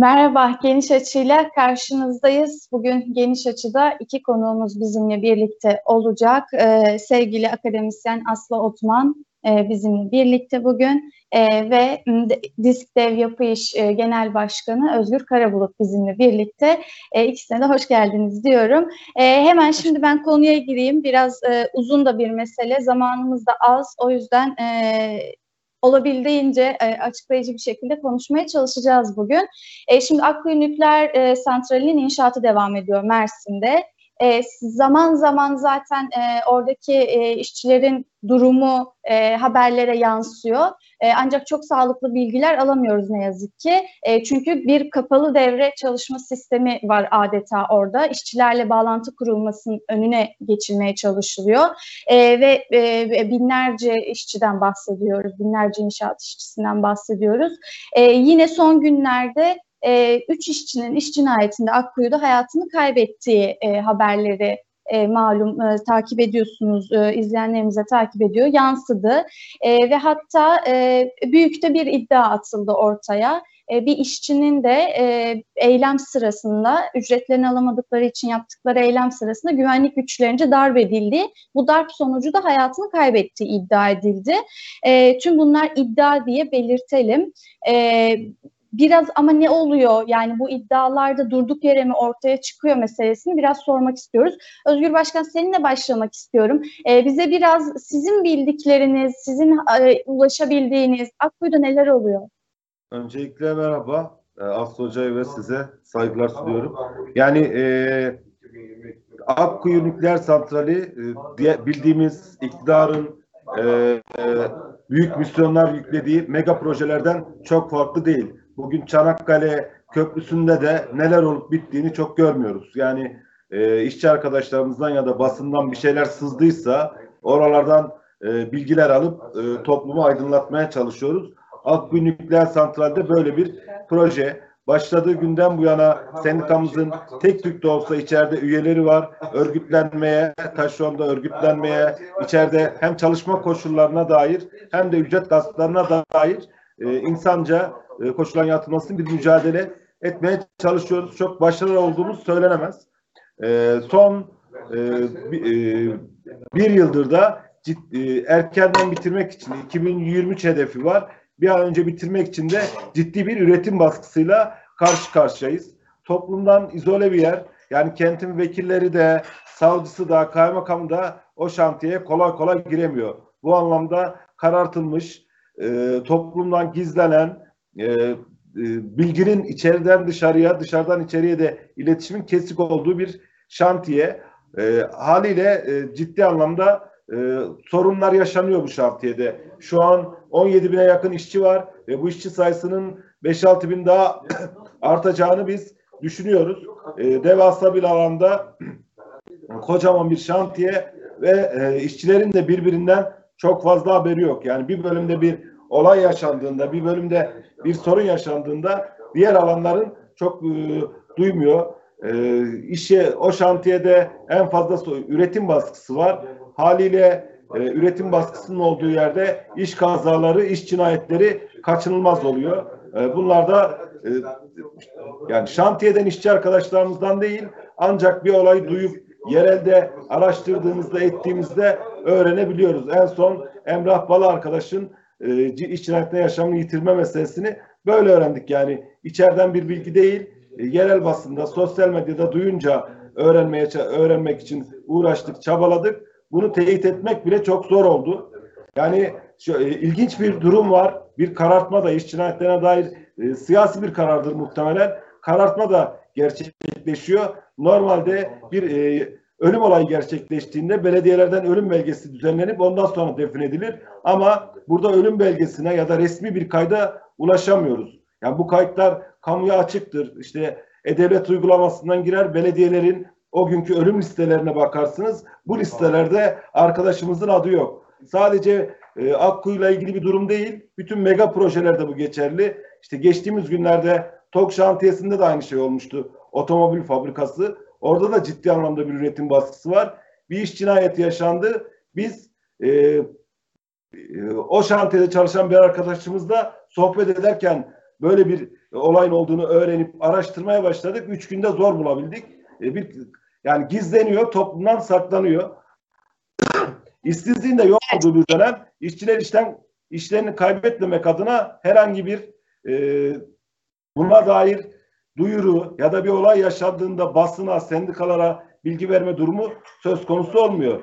Merhaba, Geniş Açı'yla karşınızdayız. Bugün Geniş Açı'da iki konuğumuz bizimle birlikte olacak. Ee, sevgili akademisyen Aslı Otman e, bizimle birlikte bugün e, ve Disk Dev Yapı İş e, Genel Başkanı Özgür Karabulut bizimle birlikte. E, ikisine de hoş geldiniz diyorum. E, hemen şimdi ben konuya gireyim. Biraz e, uzun da bir mesele, zamanımız da az. O yüzden... E, olabildiğince e, açıklayıcı bir şekilde konuşmaya çalışacağız bugün. E, şimdi Akkuyu Nükleer e, Santrali'nin inşaatı devam ediyor Mersin'de. E, zaman zaman zaten e, oradaki e, işçilerin durumu e, haberlere yansıyor. E, ancak çok sağlıklı bilgiler alamıyoruz ne yazık ki. E, çünkü bir kapalı devre çalışma sistemi var adeta orada. İşçilerle bağlantı kurulmasının önüne geçilmeye çalışılıyor. E, ve e, binlerce işçiden bahsediyoruz. Binlerce inşaat işçisinden bahsediyoruz. E, yine son günlerde e, üç işçinin iş cinayetinde Akkuyu'da hayatını kaybettiği e, haberleri e, malum e, takip ediyorsunuz, e, izleyenlerimize takip ediyor, yansıdı e, ve hatta e, büyük de bir iddia atıldı ortaya. E, bir işçinin de e, eylem sırasında ücretlerini alamadıkları için yaptıkları eylem sırasında güvenlik güçlerince darp edildi. Bu darp sonucu da hayatını kaybettiği iddia edildi. E, tüm bunlar iddia diye belirtelim. E, biraz ama ne oluyor yani bu iddialarda durduk yere mi ortaya çıkıyor meselesini biraz sormak istiyoruz. Özgür Başkan seninle başlamak istiyorum. Ee, bize biraz sizin bildikleriniz, sizin e, ulaşabildiğiniz Akkuyu'da neler oluyor? Öncelikle merhaba. E, Aslı Hoca'ya ve size saygılar sunuyorum. Yani e, Akkuyu Nükleer Santrali e, bildiğimiz iktidarın e, e, büyük misyonlar yüklediği mega projelerden çok farklı değil bugün Çanakkale Köprüsü'nde de neler olup bittiğini çok görmüyoruz. Yani e, işçi arkadaşlarımızdan ya da basından bir şeyler sızdıysa oralardan e, bilgiler alıp e, toplumu aydınlatmaya çalışıyoruz. Akgün Nükleer Santral'de böyle bir proje. Başladığı günden bu yana sendikamızın tek tük de olsa içeride üyeleri var. Örgütlenmeye, taşeronda örgütlenmeye, içeride hem çalışma koşullarına dair hem de ücret gasplarına dair e, insanca e, koşulan yaratılmasını bir mücadele etmeye çalışıyoruz. Çok başarılı olduğumuz söylenemez. E, son e, bir, e, bir yıldır da ciddi, e, erkenden bitirmek için 2023 hedefi var. Bir an önce bitirmek için de ciddi bir üretim baskısıyla karşı karşıyayız. Toplumdan izole bir yer. Yani kentin vekilleri de, savcısı da, kaymakamı da o şantiyeye kolay kolay giremiyor. Bu anlamda karartılmış, e, toplumdan gizlenen, e, e, bilginin içeriden dışarıya, dışarıdan içeriye de iletişimin kesik olduğu bir şantiye. E, haliyle e, ciddi anlamda e, sorunlar yaşanıyor bu şantiyede. Şu an 17 bine yakın işçi var ve bu işçi sayısının 5-6 bin daha artacağını biz düşünüyoruz. E, devasa bir alanda kocaman bir şantiye ve e, işçilerin de birbirinden çok fazla haberi yok. Yani bir bölümde bir olay yaşandığında, bir bölümde bir sorun yaşandığında diğer alanların çok e, duymuyor. E, işe o şantiyede en fazla üretim baskısı var. Haliyle e, üretim baskısının olduğu yerde iş kazaları, iş cinayetleri kaçınılmaz oluyor. E, bunlar da e, yani şantiyeden işçi arkadaşlarımızdan değil ancak bir olayı duyup yerelde araştırdığımızda ettiğimizde öğrenebiliyoruz. En son Emrah Bala arkadaşın e, cinayetinde yaşamını yitirme meselesini böyle öğrendik. Yani içeriden bir bilgi değil, e, yerel basında, sosyal medyada duyunca öğrenmeye öğrenmek için uğraştık, çabaladık. Bunu teyit etmek bile çok zor oldu. Yani şu, e, ilginç bir durum var. Bir karartma da iş cinayetlerine dair e, siyasi bir karardır muhtemelen. Karartma da gerçekleşiyor. Normalde bir e, ölüm olayı gerçekleştiğinde belediyelerden ölüm belgesi düzenlenip ondan sonra defin edilir. Ama burada ölüm belgesine ya da resmi bir kayda ulaşamıyoruz. Yani bu kayıtlar kamuya açıktır. İşte e-devlet uygulamasından girer belediyelerin o günkü ölüm listelerine bakarsınız. Bu listelerde arkadaşımızın adı yok. Sadece e, Akkuyu'yla ilgili bir durum değil. Bütün mega projelerde bu geçerli. İşte geçtiğimiz günlerde TOK şantiyesinde de aynı şey olmuştu. Otomobil fabrikası. Orada da ciddi anlamda bir üretim baskısı var. Bir iş cinayeti yaşandı. Biz e, e, o şantiyede çalışan bir arkadaşımızla sohbet ederken böyle bir olayın olduğunu öğrenip araştırmaya başladık. Üç günde zor bulabildik. E, bir yani gizleniyor, toplumdan saklanıyor. İşsizliğin de yok olduğu bir dönem işçiler işten işlerini kaybetmemek adına herhangi bir e, buna dair duyuru ya da bir olay yaşandığında basına, sendikalara bilgi verme durumu söz konusu olmuyor.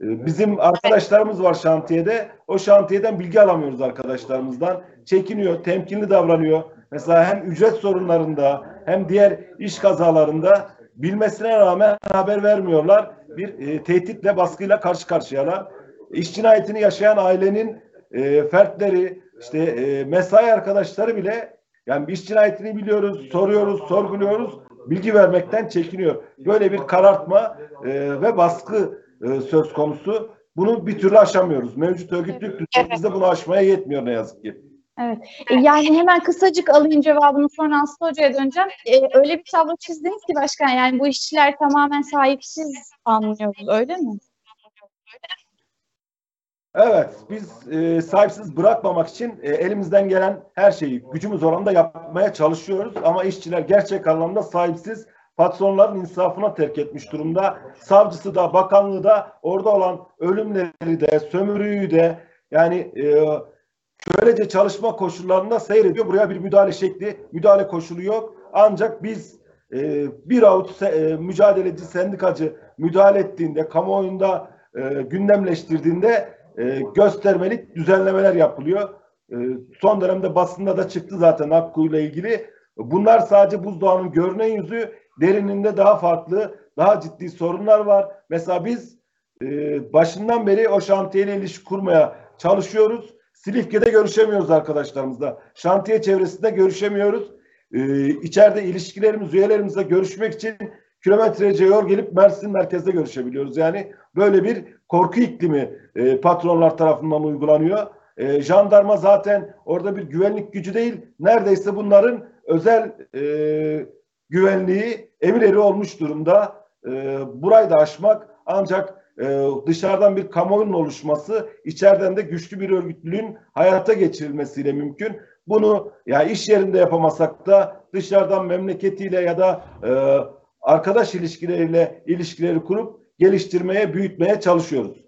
E, bizim arkadaşlarımız var şantiyede. O şantiyeden bilgi alamıyoruz arkadaşlarımızdan. Çekiniyor, temkinli davranıyor. Mesela hem ücret sorunlarında hem diğer iş kazalarında bilmesine rağmen haber vermiyorlar. Bir e, tehditle, baskıyla karşı karşıyalar. İş cinayetini yaşayan ailenin e, fertleri, işte e, mesai arkadaşları bile yani iş cinayetini biliyoruz, soruyoruz, sorguluyoruz, bilgi vermekten çekiniyor. Böyle bir karartma e, ve baskı e, söz konusu. Bunu bir türlü aşamıyoruz. Mevcut örgütlük düzenimizde bunu aşmaya yetmiyor ne yazık ki. Evet. E, yani hemen kısacık alayım cevabını sonra Aslı Hoca'ya döneceğim. Ee, öyle bir tablo çizdiniz ki başkan yani bu işçiler tamamen sahipsiz anlıyoruz öyle mi? Evet, biz e, sahipsiz bırakmamak için e, elimizden gelen her şeyi gücümüz oranında yapmaya çalışıyoruz. Ama işçiler gerçek anlamda sahipsiz, patronların insafına terk etmiş durumda. Savcısı da, bakanlığı da, orada olan ölümleri de, sömürüyü de, yani e, böylece çalışma koşullarında seyrediyor. Buraya bir müdahale şekli, müdahale koşulu yok. Ancak biz e, bir avuç e, mücadeleci, sendikacı müdahale ettiğinde, kamuoyunda e, gündemleştirdiğinde e, göstermelik düzenlemeler yapılıyor. E, son dönemde basında da çıktı zaten Akku'yla ilgili. Bunlar sadece buzdağının görünen yüzü, derininde daha farklı, daha ciddi sorunlar var. Mesela biz e, başından beri o şantiyeyle ilişki kurmaya çalışıyoruz. Silifke'de görüşemiyoruz arkadaşlarımızla. Şantiye çevresinde görüşemiyoruz. Ee, içeride ilişkilerimiz, üyelerimizle görüşmek için kilometrece yol gelip Mersin merkezde görüşebiliyoruz. Yani böyle bir korku iklimi e, patronlar tarafından uygulanıyor. E, jandarma zaten orada bir güvenlik gücü değil, neredeyse bunların özel e, güvenliği emirleri olmuş durumda. E, burayı da aşmak ancak e, dışarıdan bir kamuoyunun oluşması, içeriden de güçlü bir örgütlülüğün hayata geçirilmesiyle mümkün. Bunu ya iş yerinde yapamasak da dışarıdan memleketiyle ya da e, arkadaş ilişkileriyle ilişkileri kurup geliştirmeye, büyütmeye çalışıyoruz.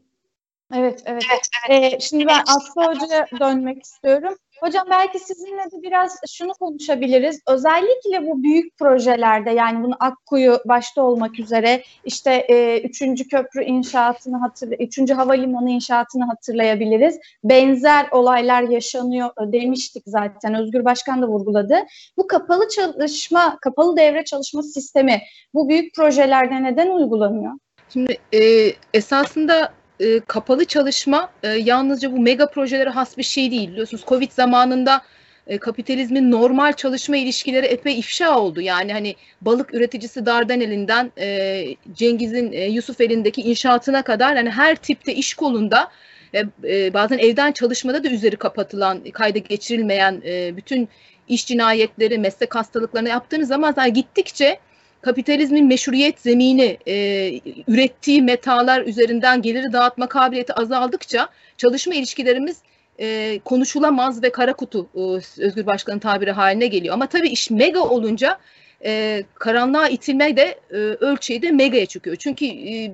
Evet, evet. Ee, şimdi ben Aslı Hoca'ya dönmek istiyorum. Hocam belki sizinle de biraz şunu konuşabiliriz. Özellikle bu büyük projelerde yani bunu Akkuyu başta olmak üzere işte e, üçüncü köprü inşaatını hatırla, üçüncü havalimanı inşaatını hatırlayabiliriz. Benzer olaylar yaşanıyor demiştik zaten. Özgür Başkan da vurguladı. Bu kapalı çalışma, kapalı devre çalışma sistemi bu büyük projelerde neden uygulanıyor? Şimdi e, esasında e, kapalı çalışma e, yalnızca bu mega projelere has bir şey değil. Biliyorsunuz Covid zamanında e, kapitalizmin normal çalışma ilişkileri epey ifşa oldu. Yani hani balık üreticisi Dardanel'inden e, Cengiz'in e, Yusuf elindeki inşaatına kadar hani her tipte iş kolunda e, e, bazen evden çalışmada da üzeri kapatılan, kayda geçirilmeyen e, bütün iş cinayetleri, meslek hastalıklarını yaptığınız zaman yani gittikçe kapitalizmin meşruiyet zemini e, ürettiği metalar üzerinden geliri dağıtma kabiliyeti azaldıkça çalışma ilişkilerimiz e, konuşulamaz ve kara kutu e, Özgür Başkan'ın tabiri haline geliyor. Ama tabii iş mega olunca e, karanlığa itilme de e, ölçeği de megaya çıkıyor. Çünkü e,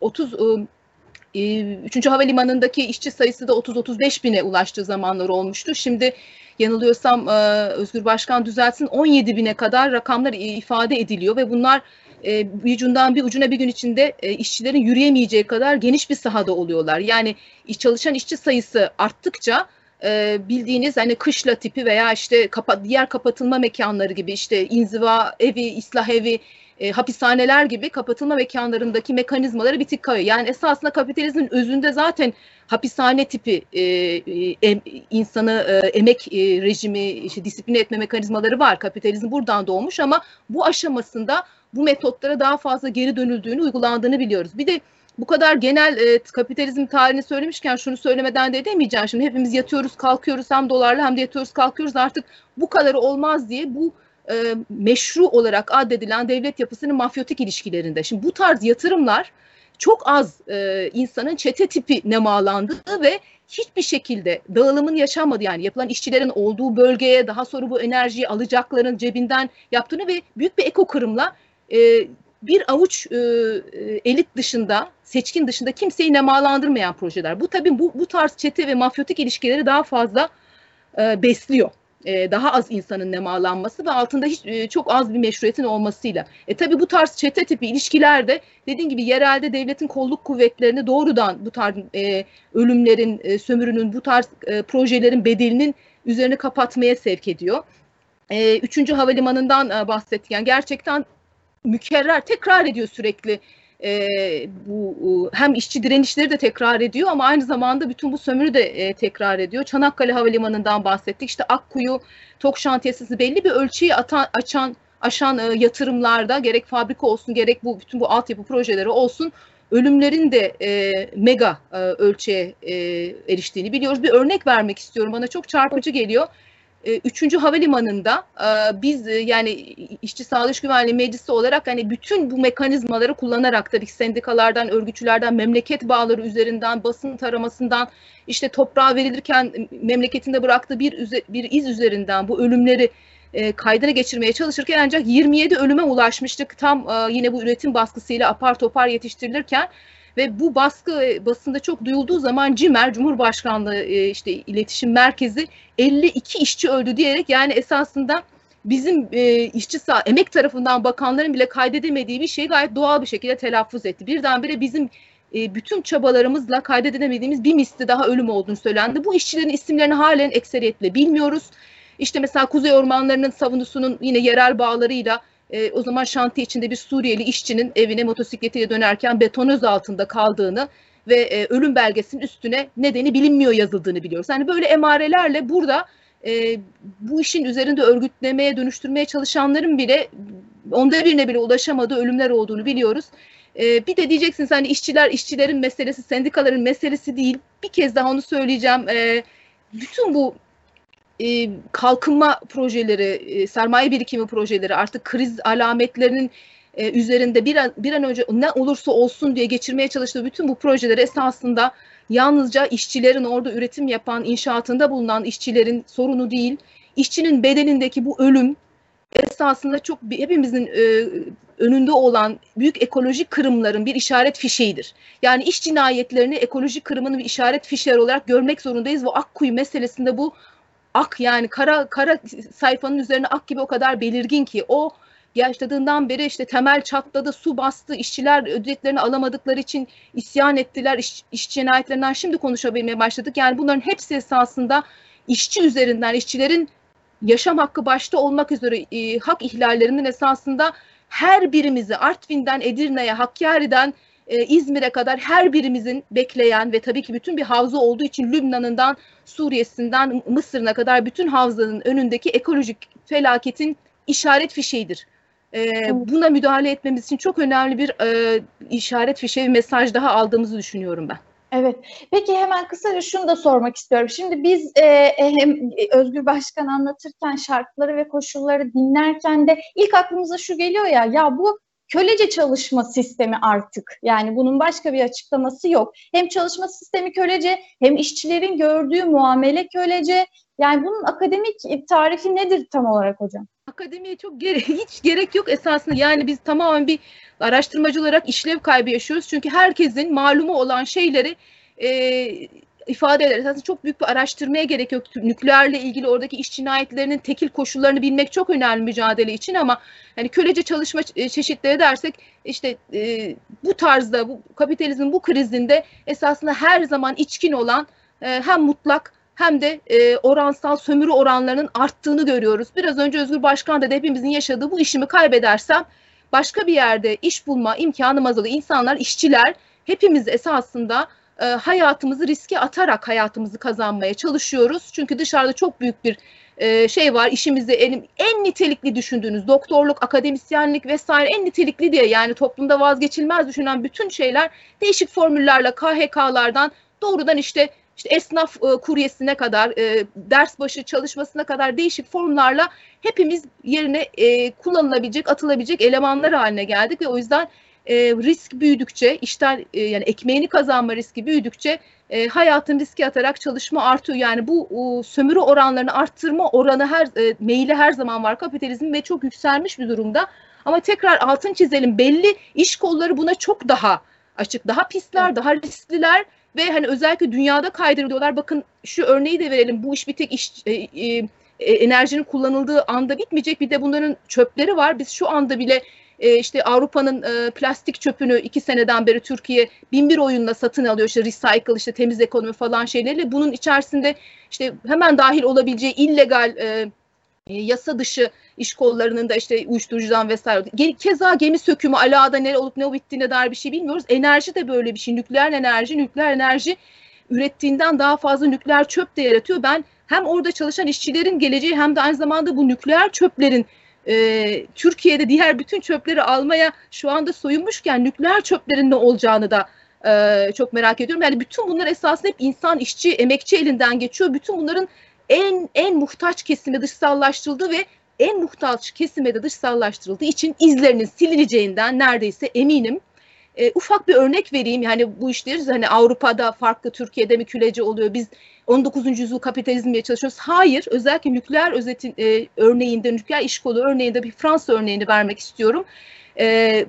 30 e, 3. Havalimanı'ndaki işçi sayısı da 30-35 bine ulaştığı zamanlar olmuştu. Şimdi yanılıyorsam e, Özgür Başkan düzeltsin 17 bine kadar rakamlar ifade ediliyor ve bunlar e, bir ucundan bir ucuna bir gün içinde e, işçilerin yürüyemeyeceği kadar geniş bir sahada oluyorlar. Yani çalışan işçi sayısı arttıkça e, bildiğiniz hani kışla tipi veya işte kapa, diğer kapatılma mekanları gibi işte inziva evi, islah evi, e, hapishaneler gibi kapatılma mekanlarındaki mekanizmaları bir tık kayıyor. Yani esasında kapitalizmin özünde zaten hapishane tipi e, e, insanı e, emek e, rejimi, işte disipline etme mekanizmaları var. Kapitalizm buradan doğmuş ama bu aşamasında bu metotlara daha fazla geri dönüldüğünü, uygulandığını biliyoruz. Bir de bu kadar genel e, kapitalizm tarihini söylemişken şunu söylemeden de edemeyeceğim. Şimdi hepimiz yatıyoruz, kalkıyoruz hem dolarla hem de yatıyoruz, kalkıyoruz. Artık bu kadarı olmaz diye bu e, meşru olarak addedilen devlet yapısının mafyotik ilişkilerinde. Şimdi bu tarz yatırımlar çok az e, insanın çete tipi nemalandığı ve hiçbir şekilde dağılımın yaşanmadı yani yapılan işçilerin olduğu bölgeye daha sonra bu enerjiyi alacakların cebinden yaptığını ve büyük bir eko kırımla e, bir avuç e, elit dışında, seçkin dışında kimseyi nemalandırmayan projeler. Bu tabii bu, bu tarz çete ve mafyotik ilişkileri daha fazla e, besliyor. E, daha az insanın nemalanması ve altında hiç e, çok az bir meşruiyetin olmasıyla. E tabii bu tarz çete tipi ilişkilerde dediğim gibi yerelde devletin kolluk kuvvetlerini doğrudan bu tarz e, ölümlerin, e, sömürünün, bu tarz e, projelerin bedelinin üzerine kapatmaya sevk ediyor. E, üçüncü havalimanından e, bahsettik. Yani gerçekten mükerrer tekrar ediyor sürekli e, bu hem işçi direnişleri de tekrar ediyor ama aynı zamanda bütün bu sömürü de e, tekrar ediyor. Çanakkale Havalimanı'ndan bahsettik. İşte Akkuyu Tok Şantiyesi belli bir ölçüyü atan, açan aşan e, yatırımlarda gerek fabrika olsun gerek bu bütün bu altyapı projeleri olsun ölümlerin de e, mega e, ölçüye e, eriştiğini biliyoruz. Bir örnek vermek istiyorum. Bana çok çarpıcı geliyor. E, üçüncü havalimanında e, biz e, yani işçi sağlık güvenliği meclisi olarak hani bütün bu mekanizmaları kullanarak tabii ki sendikalardan, örgütçülerden, memleket bağları üzerinden, basın taramasından işte toprağa verilirken memleketinde bıraktığı bir, bir iz üzerinden bu ölümleri kaydına geçirmeye çalışırken ancak 27 ölüme ulaşmıştık. Tam yine bu üretim baskısıyla apar topar yetiştirilirken ve bu baskı e, basında çok duyulduğu zaman CİMER, Cumhurbaşkanlığı e, işte iletişim merkezi 52 işçi öldü diyerek yani esasında bizim e, işçi sağ, emek tarafından bakanların bile kaydedemediği bir şeyi gayet doğal bir şekilde telaffuz etti. Birdenbire bizim e, bütün çabalarımızla kaydedemediğimiz bir misli daha ölüm olduğunu söylendi. Bu işçilerin isimlerini halen ekseriyetle bilmiyoruz. İşte mesela Kuzey Ormanları'nın savunusunun yine yerel bağlarıyla e, o zaman şantiye içinde bir Suriyeli işçinin evine motosikletiyle dönerken betonöz altında kaldığını ve e, ölüm belgesinin üstüne nedeni bilinmiyor yazıldığını biliyoruz. Yani böyle emarelerle burada e, bu işin üzerinde örgütlemeye, dönüştürmeye çalışanların bile onda birine bile ulaşamadığı ölümler olduğunu biliyoruz. E, bir de diyeceksiniz hani işçiler, işçilerin meselesi, sendikaların meselesi değil. Bir kez daha onu söyleyeceğim. E, bütün bu e, kalkınma projeleri, e, sermaye birikimi projeleri artık kriz alametlerinin e, üzerinde bir an, bir an önce ne olursa olsun diye geçirmeye çalıştığı bütün bu projeleri esasında yalnızca işçilerin orada üretim yapan, inşaatında bulunan işçilerin sorunu değil, işçinin bedenindeki bu ölüm esasında çok hepimizin e, önünde olan büyük ekolojik kırımların bir işaret fişeğidir. Yani iş cinayetlerini ekolojik kırımın bir işaret fişeği olarak görmek zorundayız ve Akkuyu meselesinde bu ak yani kara kara sayfanın üzerine ak gibi o kadar belirgin ki o yaşladığından beri işte temel çatladı, su bastı, işçiler ücretlerini alamadıkları için isyan ettiler, iş, iş cinayetlerinden şimdi konuşabilmeye başladık. Yani bunların hepsi esasında işçi üzerinden, işçilerin yaşam hakkı başta olmak üzere e, hak ihlallerinin esasında her birimizi Artvin'den Edirne'ye, Hakkari'den e, İzmir'e kadar her birimizin bekleyen ve tabii ki bütün bir havza olduğu için Lübnan'ından Suriye'sinden Mısır'ına kadar bütün havzanın önündeki ekolojik felaketin işaret fişeğidir. E, buna müdahale etmemiz için çok önemli bir e, işaret fişeği mesaj daha aldığımızı düşünüyorum ben. Evet. Peki hemen kısaca şunu da sormak istiyorum. Şimdi biz e, hem Özgür Başkan anlatırken şartları ve koşulları dinlerken de ilk aklımıza şu geliyor ya ya bu kölece çalışma sistemi artık. Yani bunun başka bir açıklaması yok. Hem çalışma sistemi kölece hem işçilerin gördüğü muamele kölece. Yani bunun akademik tarifi nedir tam olarak hocam? Akademiye çok gere hiç gerek yok esasında. Yani biz tamamen bir araştırmacı olarak işlev kaybı yaşıyoruz. Çünkü herkesin malumu olan şeyleri e, ifade eder. Aslında çok büyük bir araştırmaya gerek yok. Nükleerle ilgili oradaki iş cinayetlerinin tekil koşullarını bilmek çok önemli mücadele için ama hani kölece çalışma çeşitleri dersek işte e, bu tarzda bu kapitalizmin bu krizinde esasında her zaman içkin olan e, hem mutlak hem de e, oransal sömürü oranlarının arttığını görüyoruz. Biraz önce Özgür Başkan da hepimizin yaşadığı bu işimi kaybedersem başka bir yerde iş bulma imkanım azalıyor. İnsanlar, işçiler hepimiz esasında e, hayatımızı riske atarak hayatımızı kazanmaya çalışıyoruz. Çünkü dışarıda çok büyük bir e, şey var. İşimizi en, en nitelikli düşündüğünüz doktorluk, akademisyenlik vesaire en nitelikli diye yani toplumda vazgeçilmez düşünen bütün şeyler değişik formüllerle KHK'lardan doğrudan işte işte esnaf e, kuryesine kadar, e, ders başı çalışmasına kadar değişik formlarla hepimiz yerine e, kullanılabilecek, atılabilecek elemanlar haline geldik ve o yüzden e, risk büyüdükçe, işten e, yani ekmeğini kazanma riski büyüdükçe e, hayatın riski atarak çalışma artıyor. Yani bu o, sömürü oranlarını arttırma oranı her e, meyili her zaman var kapitalizm ve çok yükselmiş bir durumda. Ama tekrar altın çizelim belli iş kolları buna çok daha açık, daha pisler, evet. daha riskliler ve hani özellikle dünyada kaydırılıyorlar. Bakın şu örneği de verelim. Bu iş bir tek iş e, e, enerjinin kullanıldığı anda bitmeyecek. Bir de bunların çöpleri var. Biz şu anda bile e, işte Avrupa'nın e, plastik çöpünü iki seneden beri Türkiye bin bir oyunla satın alıyor. İşte recycle, işte temiz ekonomi falan şeylerle. Bunun içerisinde işte hemen dahil olabileceği illegal e, e, yasa dışı iş kollarının da işte uyuşturucudan vesaire. Keza gemi sökümü alada ne olup ne bittiğine dair bir şey bilmiyoruz. Enerji de böyle bir şey. Nükleer enerji, nükleer enerji ürettiğinden daha fazla nükleer çöp de yaratıyor. Ben hem orada çalışan işçilerin geleceği hem de aynı zamanda bu nükleer çöplerin e, Türkiye'de diğer bütün çöpleri almaya şu anda soyunmuşken nükleer çöplerin ne olacağını da e, çok merak ediyorum. Yani bütün bunlar esasında hep insan, işçi, emekçi elinden geçiyor. Bütün bunların en en muhtaç kesime dışsallaştırıldığı ve en muhtaç kesime de dışsallaştırıldığı için izlerinin silineceğinden neredeyse eminim. E, ufak bir örnek vereyim. Yani bu işleri hani Avrupa'da farklı, Türkiye'de mi külece oluyor? Biz 19. yüzyıl kapitalizmle çalışıyoruz. Hayır, özellikle nükleer özetin e, örneğinde, nükleer iş kolu örneğinde bir Fransa örneğini vermek istiyorum. E,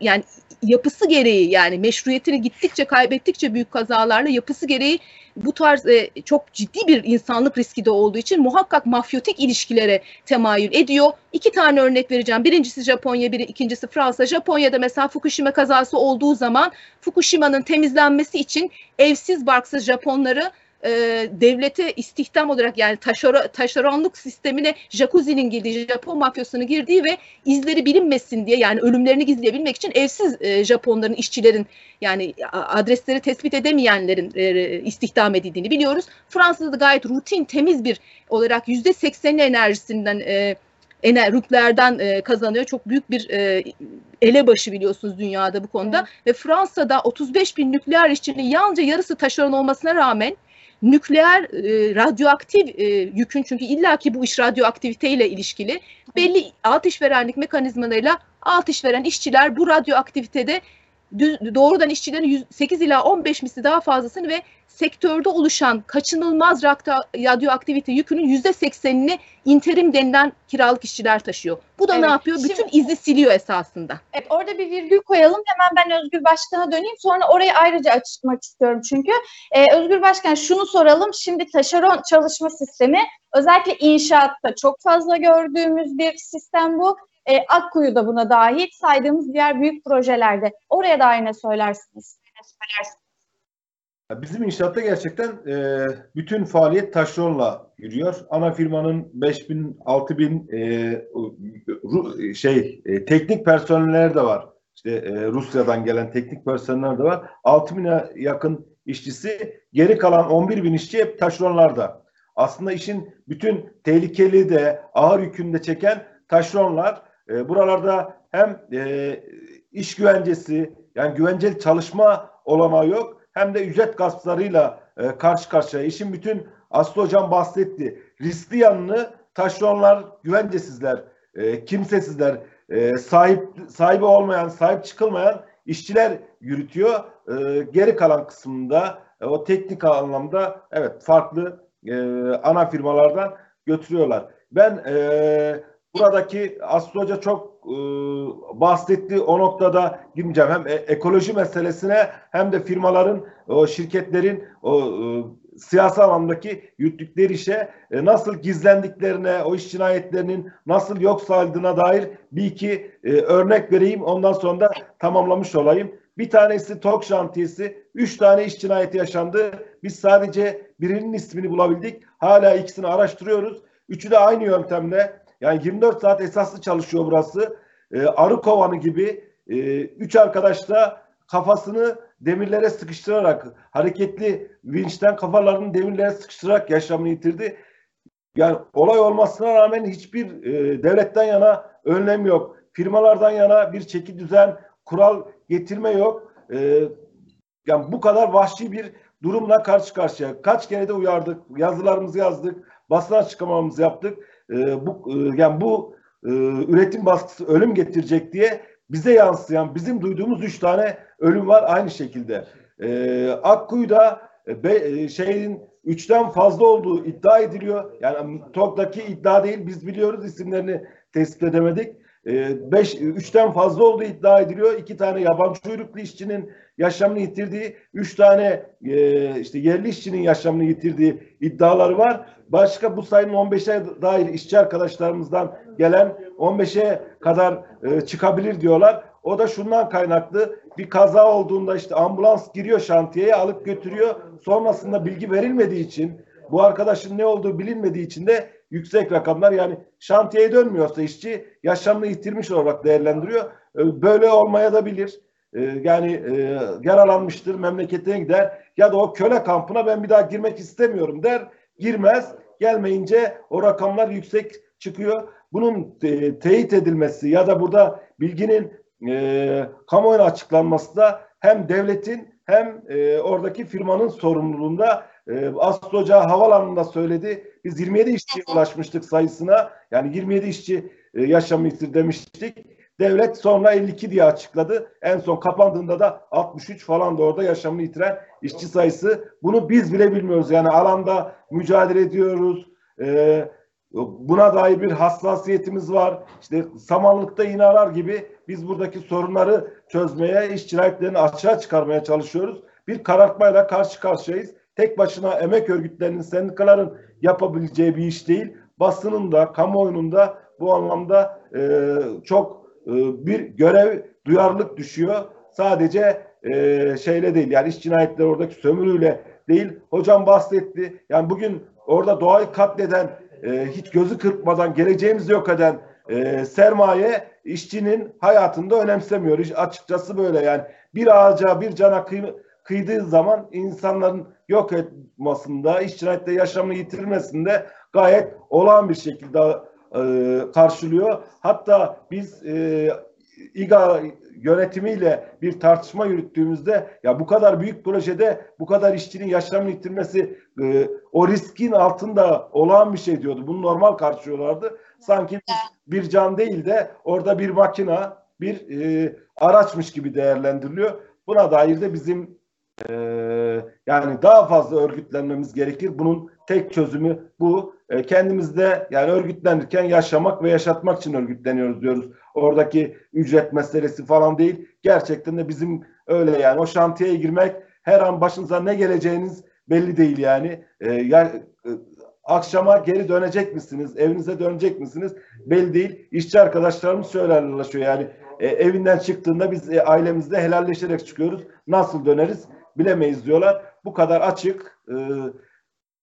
yani yapısı gereği yani meşruiyetini gittikçe kaybettikçe büyük kazalarla yapısı gereği bu tarz e, çok ciddi bir insanlık riski de olduğu için muhakkak mafyotik ilişkilere temayül ediyor. İki tane örnek vereceğim. Birincisi Japonya, biri ikincisi Fransa. Japonya'da mesela Fukushima kazası olduğu zaman Fukushima'nın temizlenmesi için evsiz barksız Japonları e, devlete istihdam olarak yani taşero, taşeronluk sistemine jacuzzi'nin girdiği, Japon mafyasının girdiği ve izleri bilinmesin diye yani ölümlerini gizleyebilmek için evsiz e, Japonların, işçilerin yani adresleri tespit edemeyenlerin e, istihdam edildiğini biliyoruz. Fransa'da da gayet rutin, temiz bir olarak yüzde sekseni enerjisinden e, ener rüplerden e, kazanıyor. Çok büyük bir e, elebaşı biliyorsunuz dünyada bu konuda. Evet. Ve Fransa'da 35 bin nükleer işçinin yalnızca yarısı taşeron olmasına rağmen nükleer e, radyoaktif e, yükün çünkü illaki bu iş radyoaktiviteyle ilişkili. Belli alt işverenlik mekanizmalarıyla alt işveren işçiler bu radyoaktivitede doğrudan işçilerin 8 ila 15 misli daha fazlasını ve sektörde oluşan kaçınılmaz radyoaktivite yükünün yüzde seksenini interim denilen kiralık işçiler taşıyor. Bu da evet, ne yapıyor? Şimdi, Bütün izi siliyor esasında. Evet orada bir virgül koyalım. Hemen ben Özgür Başkan'a döneyim. Sonra orayı ayrıca açmak istiyorum çünkü. Ee, Özgür Başkan şunu soralım. Şimdi taşeron çalışma sistemi özellikle inşaatta çok fazla gördüğümüz bir sistem bu. E, Akkuyu da buna dahil saydığımız diğer büyük projelerde. Oraya da aynı söylersiniz. Bizim inşaatta gerçekten e, bütün faaliyet taşeronla yürüyor. Ana firmanın 5000 6000 e, şey e, teknik personeller de var. İşte e, Rusya'dan gelen teknik personeller de var. 6000'e yakın işçisi, geri kalan 11 bin işçi hep taşeronlarda. Aslında işin bütün tehlikeli de ağır yükünü de çeken taşeronlar. E, buralarda hem e, iş güvencesi yani güvenceli çalışma olanağı yok hem de ücret gasplarıyla e, karşı karşıya. İşin bütün Aslı Hocam bahsetti. Riskli yanını taşeronlar, güvencesizler, e, kimsesizler, e, sahip sahibi olmayan, sahip çıkılmayan işçiler yürütüyor. E, geri kalan kısmında e, o teknik anlamda evet farklı e, ana firmalardan götürüyorlar. Ben e, buradaki Aslı Hoca çok e, bahsetti. O noktada girmeyeceğim. Hem e, ekoloji meselesine hem de firmaların, o şirketlerin o e, siyasal anlamdaki yürüttükleri işe e, nasıl gizlendiklerine, o iş cinayetlerinin nasıl yok sayıldığına dair bir iki e, örnek vereyim. Ondan sonra da tamamlamış olayım. Bir tanesi TOK şantiyesi. Üç tane iş cinayeti yaşandı. Biz sadece birinin ismini bulabildik. Hala ikisini araştırıyoruz. Üçü de aynı yöntemle yani 24 saat esaslı çalışıyor burası. E, arı kovanı gibi e, üç arkadaş da kafasını demirlere sıkıştırarak hareketli vinçten kafalarını demirlere sıkıştırarak yaşamını yitirdi. Yani olay olmasına rağmen hiçbir e, devletten yana önlem yok. Firmalardan yana bir çeki düzen, kural getirme yok. E, yani bu kadar vahşi bir durumla karşı karşıya. Kaç kere de uyardık, yazılarımızı yazdık, basın açıklamamızı yaptık e, bu e, yani bu e, üretim baskısı ölüm getirecek diye bize yansıyan, bizim duyduğumuz üç tane ölüm var aynı şekilde. E, Akkuyu'da be, e, şeyin üçten fazla olduğu iddia ediliyor. Yani TOG'daki iddia değil, biz biliyoruz isimlerini tespit edemedik. E, beş, üçten fazla olduğu iddia ediliyor. İki tane yabancı uyruklu işçinin yaşamını yitirdiği, üç tane e, işte yerli işçinin yaşamını yitirdiği iddiaları var. Başka bu sayının 15'e dair işçi arkadaşlarımızdan gelen 15'e kadar e, çıkabilir diyorlar. O da şundan kaynaklı bir kaza olduğunda işte ambulans giriyor şantiyeye alıp götürüyor. Sonrasında bilgi verilmediği için bu arkadaşın ne olduğu bilinmediği için de yüksek rakamlar yani şantiyeye dönmüyorsa işçi yaşamını yitirmiş olarak değerlendiriyor. E, böyle olmaya da bilir. E, yani e, yaralanmıştır memleketine gider ya da o köle kampına ben bir daha girmek istemiyorum der girmez gelmeyince o rakamlar yüksek çıkıyor. Bunun te- teyit edilmesi ya da burada bilginin e, kamuoyuna açıklanması da hem devletin hem e, oradaki firmanın sorumluluğunda e, Aslı Hoca havalanında söyledi. Biz 27 işçiye ulaşmıştık sayısına. Yani 27 işçi e, yaşamı yitir demiştik. Devlet sonra 52 diye açıkladı. En son kapandığında da 63 falan da orada yaşamını yitiren işçi sayısı. Bunu biz bile bilmiyoruz. Yani alanda mücadele ediyoruz. Ee, buna dair bir hassasiyetimiz var. İşte samanlıkta iğne arar gibi biz buradaki sorunları çözmeye, iş cinayetlerini açığa çıkarmaya çalışıyoruz. Bir karartmayla karşı karşıyayız. Tek başına emek örgütlerinin, sendikaların yapabileceği bir iş değil. Basının da, kamuoyunun da bu anlamda e, çok e, bir görev, duyarlılık düşüyor. Sadece e, şeyle değil yani iş cinayetleri oradaki sömürüyle değil. Hocam bahsetti. Yani bugün orada doğayı katleden, e, hiç gözü kırpmadan geleceğimiz yok eden e, sermaye işçinin hayatında önemsemiyor. İş, açıkçası böyle yani bir ağaca bir cana kıy, kıydığı zaman insanların yok etmasında, iş cinayette yaşamını yitirilmesinde gayet olağan bir şekilde e, karşılıyor. Hatta biz e, İGA yönetimiyle bir tartışma yürüttüğümüzde ya bu kadar büyük projede bu kadar işçinin yaşamını yitirmesi e, o riskin altında olağan bir şey diyordu. Bunu normal karşılıyorlardı. Sanki bir can değil de orada bir makina, bir e, araçmış gibi değerlendiriliyor. Buna dair de bizim e, yani daha fazla örgütlenmemiz gerekir. Bunun tek çözümü bu. E, kendimizde yani örgütlenirken yaşamak ve yaşatmak için örgütleniyoruz diyoruz. Oradaki ücret meselesi falan değil. Gerçekten de bizim öyle yani o şantiyeye girmek her an başınıza ne geleceğiniz belli değil yani. E, ya, e, akşama geri dönecek misiniz? Evinize dönecek misiniz? Belli değil. İşçi arkadaşlarımız şöyle anlaşıyor yani e, evinden çıktığında biz e, ailemizle helalleşerek çıkıyoruz. Nasıl döneriz bilemeyiz diyorlar. Bu kadar açık e,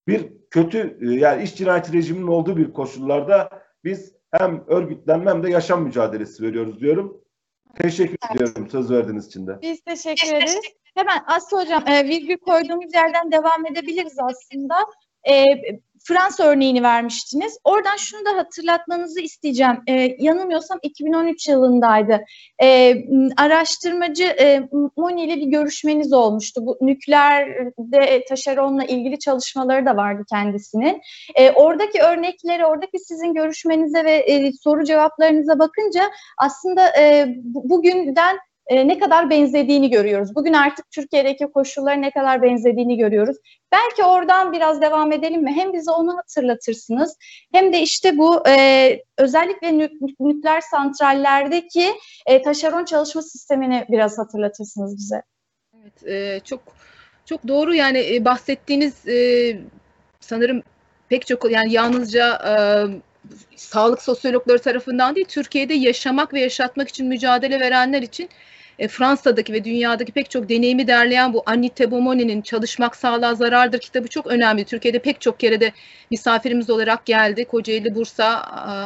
bir kötü e, yani iş cinayeti rejiminin olduğu bir koşullarda biz hem örgütlenme hem de yaşam mücadelesi veriyoruz diyorum. Teşekkür evet. ediyorum söz verdiğiniz için de. Biz teşekkür ederiz. Hemen Aslı Hocam e, virgül koyduğumuz yerden devam edebiliriz aslında. E, Fransa örneğini vermiştiniz. Oradan şunu da hatırlatmanızı isteyeceğim. Ee, yanılmıyorsam 2013 yılındaydı. Ee, araştırmacı e, Moni ile bir görüşmeniz olmuştu. Bu nükleerde taşeronla ilgili çalışmaları da vardı kendisinin. Ee, oradaki örnekleri, oradaki sizin görüşmenize ve e, soru cevaplarınıza bakınca aslında e, bugünden e, ne kadar benzediğini görüyoruz. Bugün artık Türkiye'deki koşullara ne kadar benzediğini görüyoruz. Belki oradan biraz devam edelim mi? Hem bize onu hatırlatırsınız hem de işte bu e, özellikle nük nükleer santrallerdeki e, taşeron çalışma sistemini biraz hatırlatırsınız bize. Evet, e, çok çok doğru yani e, bahsettiğiniz e, sanırım pek çok yani yalnızca e, sağlık sosyologları tarafından değil Türkiye'de yaşamak ve yaşatmak için mücadele verenler için e, Fransa'daki ve dünyadaki pek çok deneyimi derleyen bu Annie Tebomoni'nin Çalışmak Sağlığa Zarardır kitabı çok önemli. Türkiye'de pek çok kere de misafirimiz olarak geldi. Kocaeli, Bursa,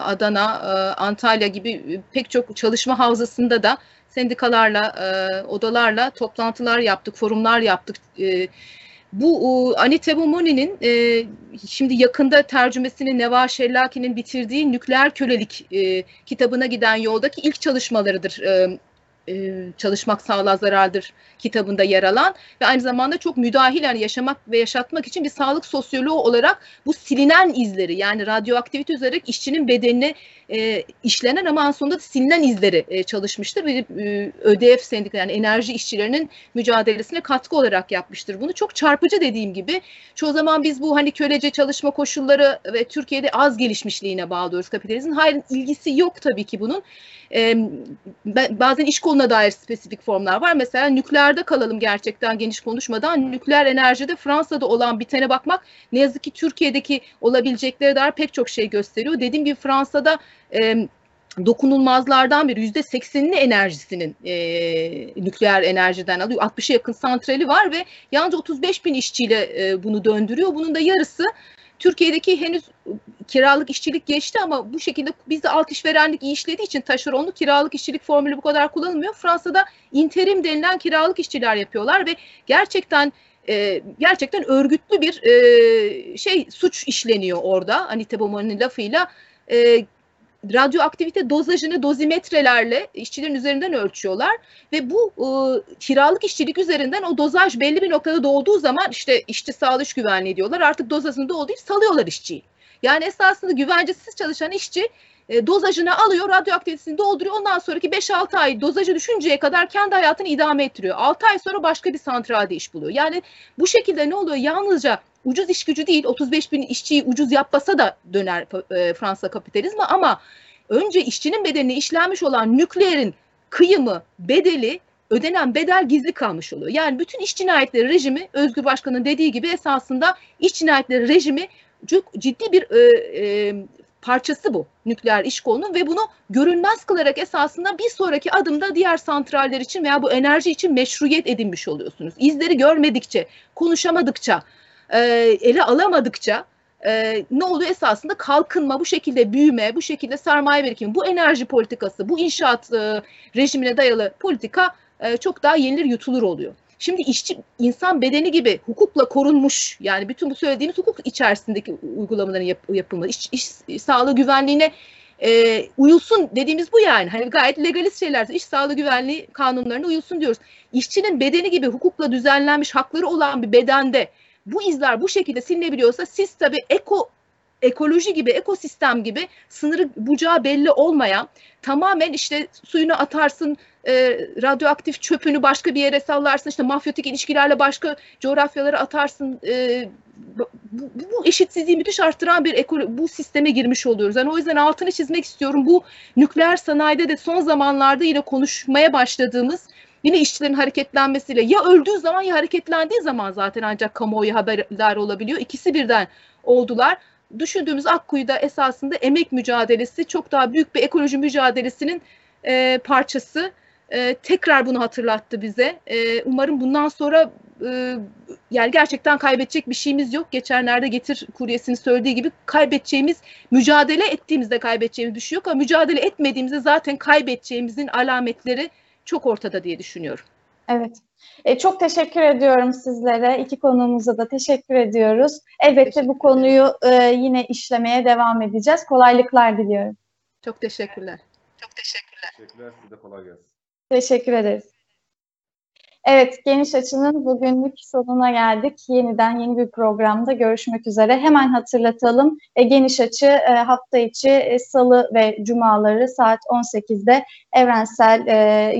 Adana, Antalya gibi pek çok çalışma havzasında da sendikalarla, odalarla toplantılar yaptık, forumlar yaptık. Bu Annie Tebomoni'nin e, şimdi yakında tercümesini Neva Şellaki'nin bitirdiği Nükleer Kölelik e, kitabına giden yoldaki ilk çalışmalarıdır. E, e, çalışmak sağlığa zarardır kitabında yer alan ve aynı zamanda çok müdahilen yaşamak ve yaşatmak için bir sağlık sosyoloğu olarak bu silinen izleri yani radyoaktivite üzerine işçinin bedenine e, işlenen ama sonunda silinen izleri e, çalışmıştır ve e, ÖDF sendika yani enerji işçilerinin mücadelesine katkı olarak yapmıştır. Bunu çok çarpıcı dediğim gibi çoğu zaman biz bu hani kölece çalışma koşulları ve Türkiye'de az gelişmişliğine bağlıyoruz kapitalizmin. Hayır ilgisi yok tabii ki bunun. E, bazen iş koluna dair spesifik formlar var. Mesela nükleerde kalalım gerçekten geniş konuşmadan. Nükleer enerjide Fransa'da olan bitene bakmak ne yazık ki Türkiye'deki olabileceklere dair pek çok şey gösteriyor. Dediğim gibi Fransa'da e, dokunulmazlardan biri yüzde seksenini enerjisinin e, nükleer enerjiden alıyor. 60'a yakın santrali var ve yalnızca 35 bin işçiyle e, bunu döndürüyor. Bunun da yarısı Türkiye'deki henüz kiralık işçilik geçti ama bu şekilde bizde alt işverenlik iyi işlediği için taşeronluk kiralık işçilik formülü bu kadar kullanılmıyor. Fransa'da interim denilen kiralık işçiler yapıyorlar ve gerçekten e, gerçekten örgütlü bir e, şey suç işleniyor orada. Anita Beaumont'un lafıyla e, radyoaktivite dozajını dozimetrelerle işçilerin üzerinden ölçüyorlar ve bu e, kiralık işçilik üzerinden o dozaj belli bir noktada dolduğu zaman işte işçi sağlık güvenliği diyorlar artık dozajını dolduğu salıyorlar işçiyi. Yani esasında güvencesiz çalışan işçi e, dozajını alıyor, radyoaktivitesini dolduruyor. Ondan sonraki 5-6 ay dozajı düşünceye kadar kendi hayatını idame ettiriyor. 6 ay sonra başka bir santralde iş buluyor. Yani bu şekilde ne oluyor? Yalnızca ucuz iş gücü değil 35 bin işçiyi ucuz yapmasa da döner e, Fransa kapitalizmi ama önce işçinin bedenine işlenmiş olan nükleerin kıyımı, bedeli ödenen bedel gizli kalmış oluyor. Yani bütün iş cinayetleri rejimi Özgür Başkan'ın dediği gibi esasında iş cinayetleri rejimi çok ciddi bir e, e, parçası bu nükleer iş kolunun ve bunu görünmez kılarak esasında bir sonraki adımda diğer santraller için veya bu enerji için meşruiyet edinmiş oluyorsunuz. İzleri görmedikçe, konuşamadıkça, e, ele alamadıkça e, ne oluyor esasında kalkınma, bu şekilde büyüme, bu şekilde sermaye birikimi, bu enerji politikası, bu inşaat e, rejimine dayalı politika çok daha yenilir yutulur oluyor. Şimdi işçi insan bedeni gibi hukukla korunmuş yani bütün bu söylediğimiz hukuk içerisindeki uygulamaların yap, yapılması, iş, iş sağlığı güvenliğine e, uyulsun dediğimiz bu yani. Hani gayet legalist şeyler, iş sağlığı güvenliği kanunlarına uyulsun diyoruz. İşçinin bedeni gibi hukukla düzenlenmiş hakları olan bir bedende bu izler bu şekilde silinebiliyorsa siz tabii eko ekoloji gibi, ekosistem gibi sınırı bucağı belli olmayan tamamen işte suyunu atarsın, e, radyoaktif çöpünü başka bir yere sallarsın, işte mafyotik ilişkilerle başka coğrafyalara atarsın. E, bu, bu eşitsizliği müthiş arttıran bir ekolo bu sisteme girmiş oluyoruz. Yani o yüzden altını çizmek istiyorum. Bu nükleer sanayide de son zamanlarda yine konuşmaya başladığımız yine işçilerin hareketlenmesiyle ya öldüğü zaman ya hareketlendiği zaman zaten ancak kamuoyu haberdar olabiliyor. İkisi birden oldular düşündüğümüz Akkuyu'da esasında emek mücadelesi çok daha büyük bir ekoloji mücadelesinin e, parçası. E, tekrar bunu hatırlattı bize. E, umarım bundan sonra e, yani gerçekten kaybedecek bir şeyimiz yok. Geçenlerde Getir kuryesinin söylediği gibi kaybedeceğimiz, mücadele ettiğimizde kaybedeceğimiz bir şey yok ama mücadele etmediğimizde zaten kaybedeceğimizin alametleri çok ortada diye düşünüyorum. Evet. E, çok teşekkür ediyorum sizlere. İki konuğumuza da teşekkür ediyoruz. Elbette teşekkür bu konuyu e, yine işlemeye devam edeceğiz. Kolaylıklar diliyorum. Çok teşekkürler. Çok teşekkürler. Teşekkürler. Size kolay gelsin. Teşekkür ederiz. Evet, Geniş Açı'nın bugünlük sonuna geldik. Yeniden yeni bir programda görüşmek üzere. Hemen hatırlatalım. E, Geniş Açı e, hafta içi e, salı ve cumaları saat 18'de Evrensel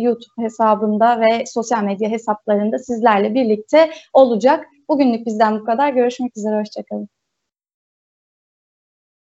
YouTube hesabında ve sosyal medya hesaplarında sizlerle birlikte olacak. Bugünlük bizden bu kadar. Görüşmek üzere, hoşçakalın.